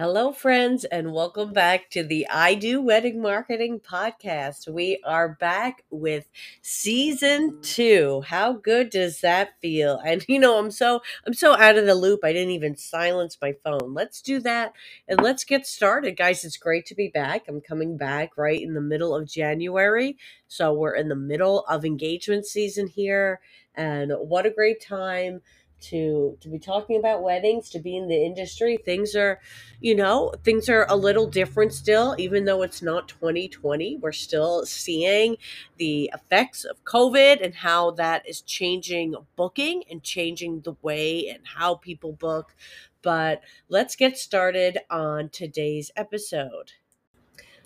Hello, friends, and welcome back to the I Do Wedding Marketing Podcast. We are back with season two. How good does that feel? And you know, I'm so I'm so out of the loop. I didn't even silence my phone. Let's do that and let's get started, guys. It's great to be back. I'm coming back right in the middle of January, so we're in the middle of engagement season here, and what a great time to to be talking about weddings to be in the industry. Things are you know things are a little different still even though it's not 2020 we're still seeing the effects of covid and how that is changing booking and changing the way and how people book. But let's get started on today's episode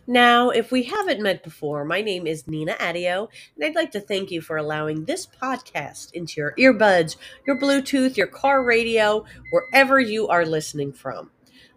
now, if we haven't met before, my name is Nina Adio, and I'd like to thank you for allowing this podcast into your earbuds, your Bluetooth, your car radio, wherever you are listening from.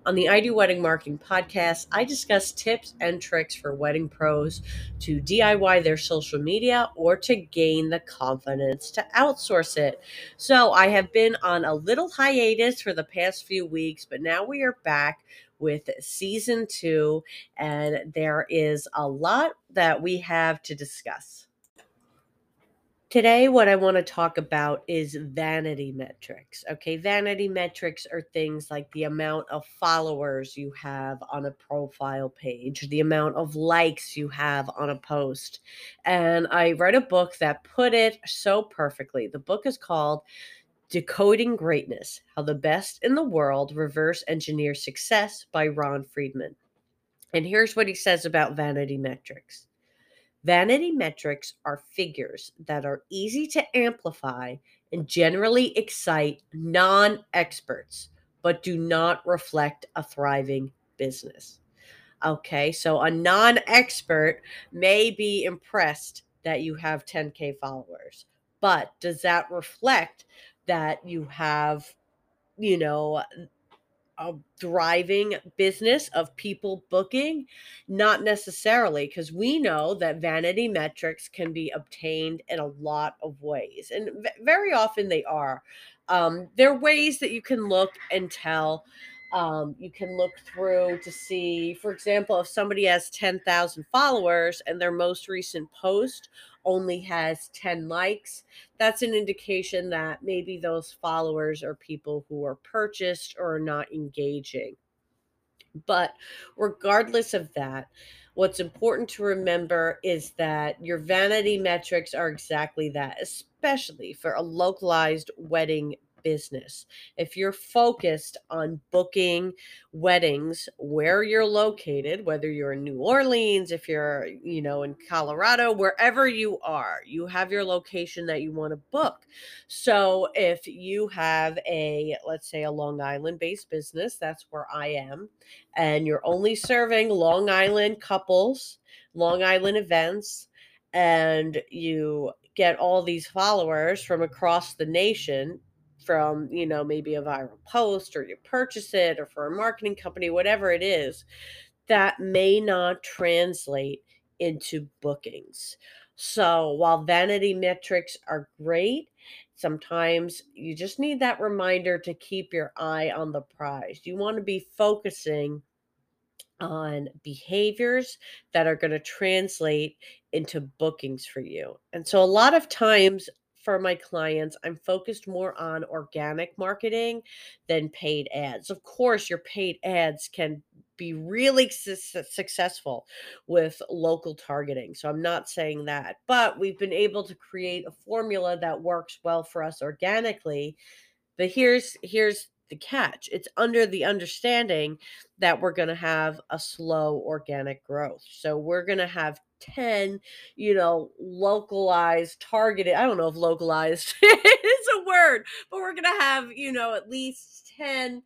On the I Do Wedding Marketing podcast, I discuss tips and tricks for wedding pros to DIY their social media or to gain the confidence to outsource it. So, I have been on a little hiatus for the past few weeks, but now we are back with season two, and there is a lot that we have to discuss. Today, what I want to talk about is vanity metrics. Okay, vanity metrics are things like the amount of followers you have on a profile page, the amount of likes you have on a post. And I read a book that put it so perfectly. The book is called Decoding Greatness How the Best in the World Reverse Engineer Success by Ron Friedman. And here's what he says about vanity metrics Vanity metrics are figures that are easy to amplify and generally excite non experts, but do not reflect a thriving business. Okay, so a non expert may be impressed that you have 10K followers, but does that reflect that you have, you know, a thriving business of people booking? Not necessarily, because we know that vanity metrics can be obtained in a lot of ways, and v- very often they are. Um, there are ways that you can look and tell. Um, you can look through to see, for example, if somebody has 10,000 followers and their most recent post only has 10 likes, that's an indication that maybe those followers are people who are purchased or are not engaging. But regardless of that, what's important to remember is that your vanity metrics are exactly that, especially for a localized wedding business. If you're focused on booking weddings where you're located, whether you're in New Orleans, if you're, you know, in Colorado, wherever you are, you have your location that you want to book. So if you have a, let's say, a Long Island based business, that's where I am, and you're only serving Long Island couples, Long Island events, and you get all these followers from across the nation from you know maybe a viral post or you purchase it or for a marketing company whatever it is that may not translate into bookings. So while vanity metrics are great sometimes you just need that reminder to keep your eye on the prize. You want to be focusing on behaviors that are going to translate into bookings for you. And so a lot of times for my clients, I'm focused more on organic marketing than paid ads. Of course, your paid ads can be really su- successful with local targeting. So I'm not saying that, but we've been able to create a formula that works well for us organically. But here's here's the catch. It's under the understanding that we're going to have a slow organic growth. So we're going to have 10, you know, localized, targeted. I don't know if localized is a word, but we're going to have, you know, at least 10,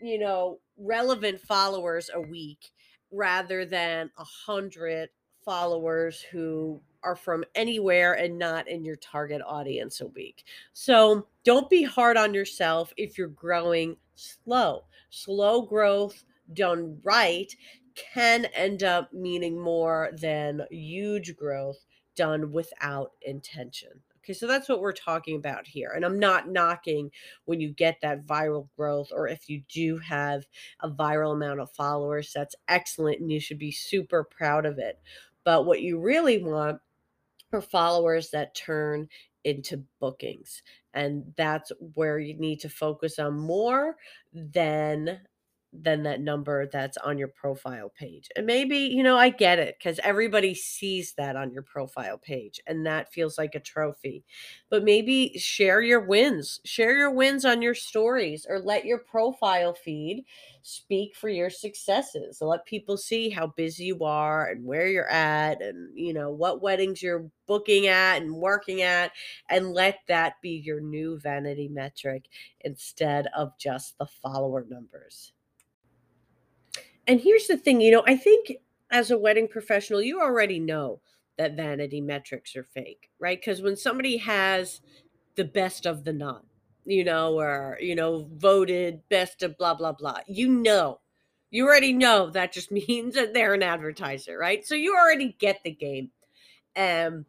you know, relevant followers a week rather than a hundred followers who are from anywhere and not in your target audience a week. So don't be hard on yourself if you're growing slow. Slow growth done right can end up meaning more than huge growth done without intention. Okay, so that's what we're talking about here. And I'm not knocking when you get that viral growth or if you do have a viral amount of followers. That's excellent and you should be super proud of it. But what you really want are followers that turn into bookings. And that's where you need to focus on more than than that number that's on your profile page. And maybe, you know, I get it because everybody sees that on your profile page and that feels like a trophy. But maybe share your wins, share your wins on your stories or let your profile feed speak for your successes. Let people see how busy you are and where you're at and, you know, what weddings you're booking at and working at and let that be your new vanity metric instead of just the follower numbers. And here's the thing, you know, I think as a wedding professional, you already know that vanity metrics are fake, right? Because when somebody has the best of the Knot, you know, or, you know, voted best of blah, blah, blah, you know, you already know that just means that they're an advertiser, right? So you already get the game. And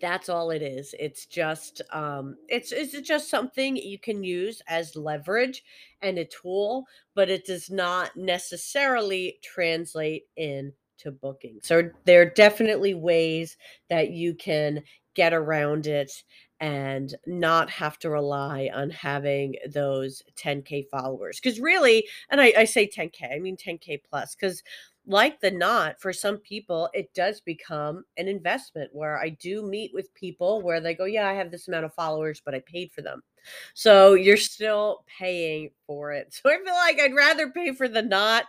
that's all it is. It's just um it's it's just something you can use as leverage and a tool, but it does not necessarily translate into booking. So there are definitely ways that you can get around it and not have to rely on having those 10k followers because really and I, I say 10k i mean 10k plus because like the Knot for some people it does become an investment where i do meet with people where they go yeah i have this amount of followers but i paid for them. So you're still paying for it. So i feel like i'd rather pay for the Knot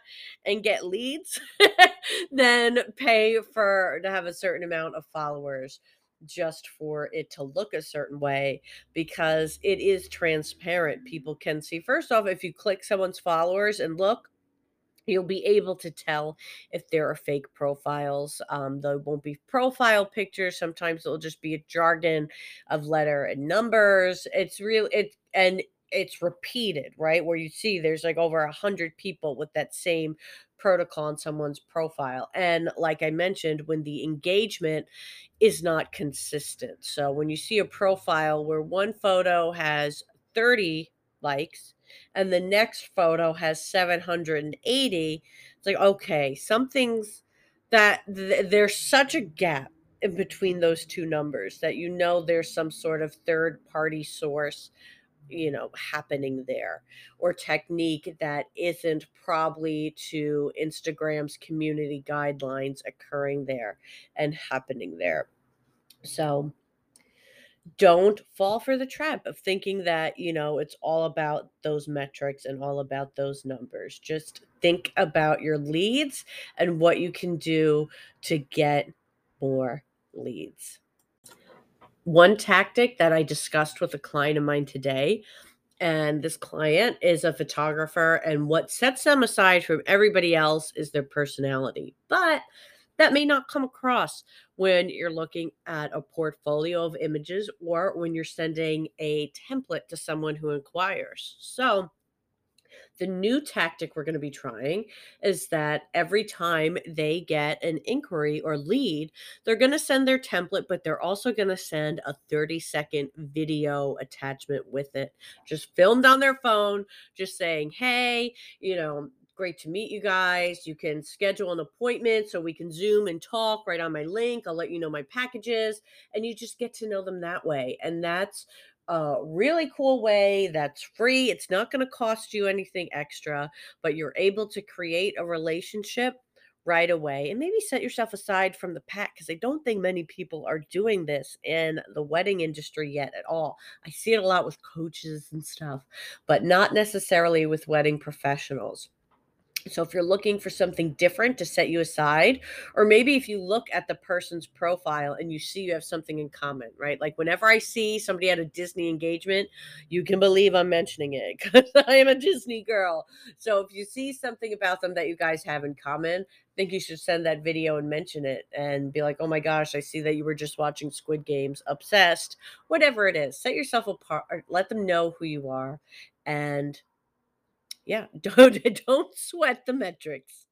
and get leads than pay for to have a certain amount of followers just for it to look a certain way because it is transparent. People can see first off if you click someone's followers and look you'll be able to tell if there are fake profiles. Um, won't be profile pictures. Sometimes it'll just be a jargon of letter and numbers. It's real. It and it's repeated, right? Where you see there's like over a hundred people with that same protocol on someone's profile. And like I mentioned, when the engagement is not consistent. So when you see a profile where one photo has 30 likes and the next photo has 780 it's like okay something's that th- there's such a gap in between those two numbers that you know there's some sort of third party source you know happening there or technique that isn't probably to Instagram's community guidelines occurring there and happening there. So don't fall for the trap of thinking that, you know, it's all about those metrics and all about those numbers. Just think about your leads and what you can do to get more leads. One tactic that I discussed with a client of mine today, and this client is a photographer, and what sets them aside from everybody else is their personality. But that may not come across when you're looking at a portfolio of images or when you're sending a template to someone who inquires. So, the new tactic we're going to be trying is that every time they get an inquiry or lead, they're going to send their template, but they're also going to send a 30 second video attachment with it, just filmed on their phone, just saying, hey, you know, great to meet you guys. You can schedule an appointment so we can Zoom and talk right on my link. I'll let you know my packages, and you just get to know them that way. And that's a really cool way that's free. It's not going to cost you anything extra, but you're able to create a relationship right away and maybe set yourself aside from the pack because I don't think many people are doing this in the wedding industry yet at all. I see it a lot with coaches and stuff, but not necessarily with wedding professionals. So, if you're looking for something different to set you aside, or maybe if you look at the person's profile and you see you have something in common, right? Like whenever I see somebody at a Disney engagement, you can believe I'm mentioning it because I am a Disney girl. So, if you see something about them that you guys have in common, I think you should send that video and mention it and be like, oh my gosh, I see that you were just watching Squid Games, obsessed, whatever it is. Set yourself apart, let them know who you are. And yeah, don't don't sweat the metrics.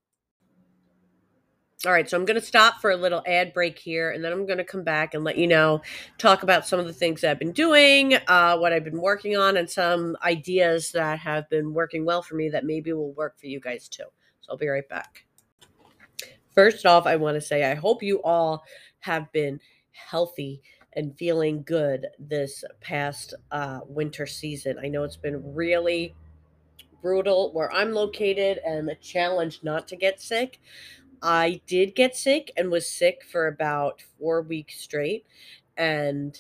All right, so I'm going to stop for a little ad break here, and then I'm going to come back and let you know, talk about some of the things I've been doing, uh, what I've been working on, and some ideas that have been working well for me that maybe will work for you guys too. So I'll be right back. First off, I want to say I hope you all have been healthy and feeling good this past uh, winter season. I know it's been really brutal where I'm located and a challenge not to get sick. I did get sick and was sick for about four weeks straight. And,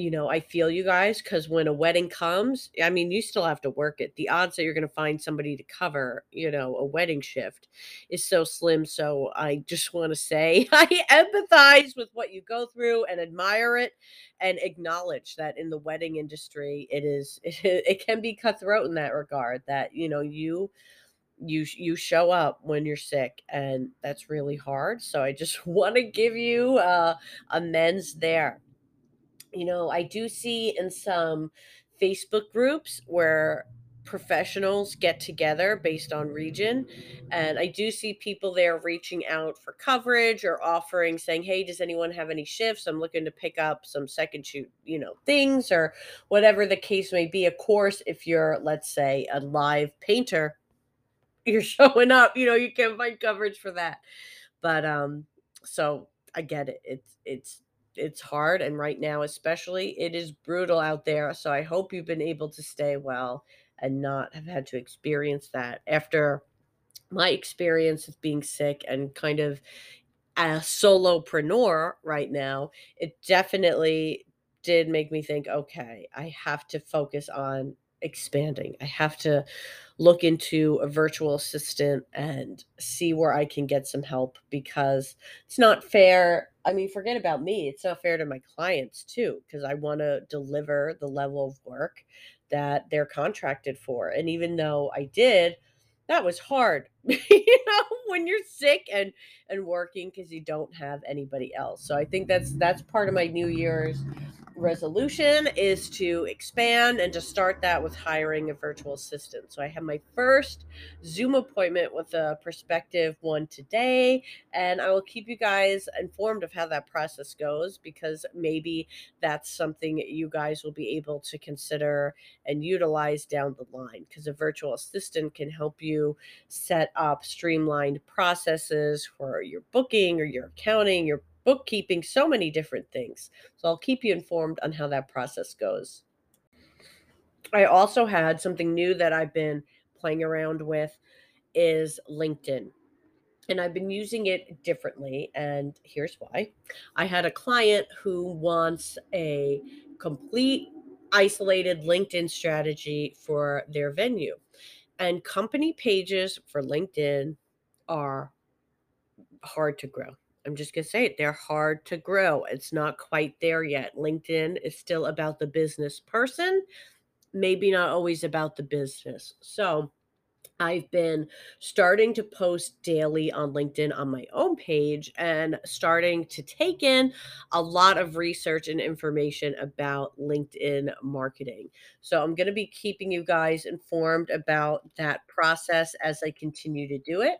you know, I feel you guys because when a wedding comes, I mean, you still have to work it. The odds that you're going to find somebody to cover, you know, a wedding shift is so slim. So I just want to say I empathize with what you go through and admire it and acknowledge that in the wedding industry, it is, it, it can be cutthroat in that regard that, you know, you, you you show up when you're sick and that's really hard so i just want to give you uh amends there you know i do see in some facebook groups where professionals get together based on region and i do see people there reaching out for coverage or offering saying hey does anyone have any shifts? I'm looking to pick up some second shoot you know things or whatever the case may be. Of course if you're let's say a live painter you're showing up you know you can't find coverage for that. But um so i get it. It's it's it's hard and right now especially it is brutal out there so i hope you've been able to stay well and not have had to experience that after my experience with being sick and kind of a solopreneur right now it definitely did make me think okay i have to focus on expanding i have to look into a virtual assistant and see where I can get some help because it's not fair. I mean, forget about me. It's not fair to my clients too, because I want to deliver the level of work that they're contracted for. And even though I did, that was hard, you know, when you're sick and and working because you don't have anybody else. So I think that's that's part of my New Year's resolution is to expand and to start that with hiring a virtual assistant. So I have my first Zoom appointment with a prospective one today, and I will keep you guys informed of how that process goes because maybe that's something you guys will be able to consider and utilize down the line because a virtual assistant can help you set up streamlined processes for your booking or your accounting, your bookkeeping, so many different things. So I'll keep you informed on how that process goes. I also had something new that I've been playing around with is LinkedIn. And I've been using it differently. And here's why I had a client who wants a complete isolated LinkedIn strategy for their venue. And company pages for LinkedIn are hard to grow. I'm just going to say it. They're hard to grow. It's not quite there yet. LinkedIn is still about the business person, maybe not always about the business. So, I've been starting to post daily on LinkedIn on my own page and starting to take in a lot of research and information about LinkedIn marketing. So I'm going to be keeping you guys informed about that process as I continue to do it.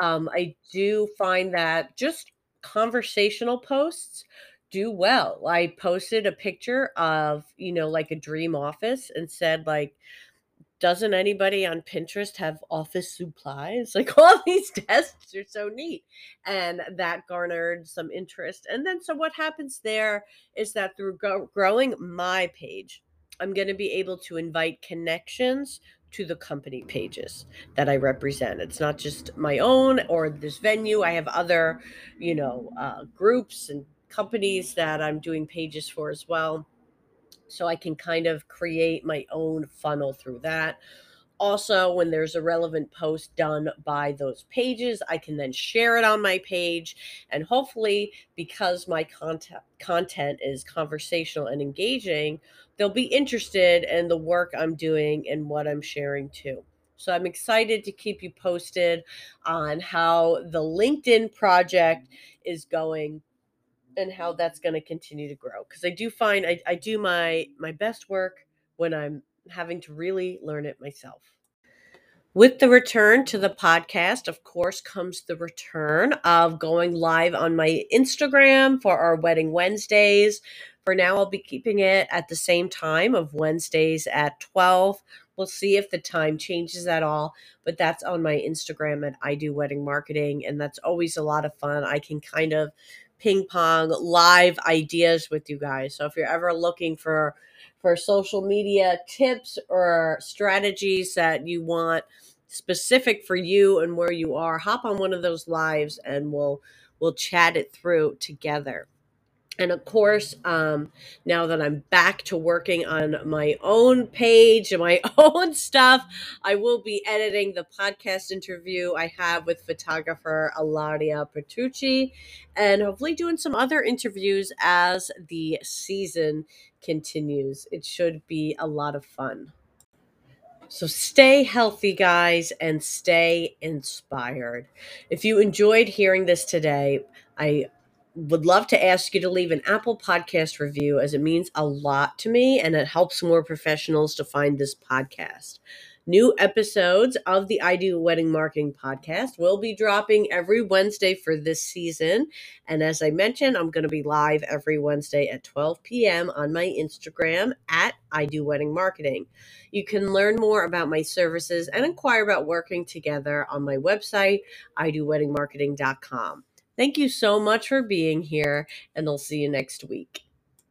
Um, I do find that just conversational posts do well. I posted a picture of, you know, like a dream office and said, like, doesn't anybody on Pinterest have office supplies? Like all these desks are so neat. And that garnered some interest. And then, so what happens there is that through go- growing my page, I'm going to be able to invite connections to the company pages that I represent. It's not just my own or this venue. I have other, you know, uh, groups and companies that I'm doing pages for as well. So I can kind of create my own funnel through that. Also, when there's a relevant post done by those pages, I can then share it on my page. And hopefully, because my content content is conversational and engaging, they'll be interested in the work I'm doing and what I'm sharing too. So I'm excited to keep you posted on how the LinkedIn project is going and how that's going to continue to grow because I do find I, I do my my best work when I'm having to really learn it myself. With the return to the podcast, of course, comes the return of going live on my Instagram for our Wedding Wednesdays. For now, I'll be keeping it at the same time of Wednesdays at 12. We'll see if the time changes at all, but that's on my Instagram at I Do Wedding Marketing, and that's always a lot of fun. I can kind of ping pong live ideas with you guys. So if you're ever looking for for social media tips or strategies that you want specific for you and where you are, hop on one of those lives and we'll we'll chat it through together. And of course, um, now that I'm back to working on my own page and my own stuff, I will be editing the podcast interview I have with photographer Alaria Petrucci and hopefully doing some other interviews as the season continues. It should be a lot of fun. So stay healthy, guys, and stay inspired. If you enjoyed hearing this today, I would love to ask you to leave an Apple Podcast review as it means a lot to me and it helps more professionals to find this podcast. New episodes of the I Do Wedding Marketing podcast will be dropping every Wednesday for this season. And as I mentioned, I'm going to be live every Wednesday at 12 p.m. on my Instagram at I Do Wedding Marketing. You can learn more about my services and inquire about working together on my website, idoweddingmarketing.com. Thank you so much for being here, and I'll see you next week.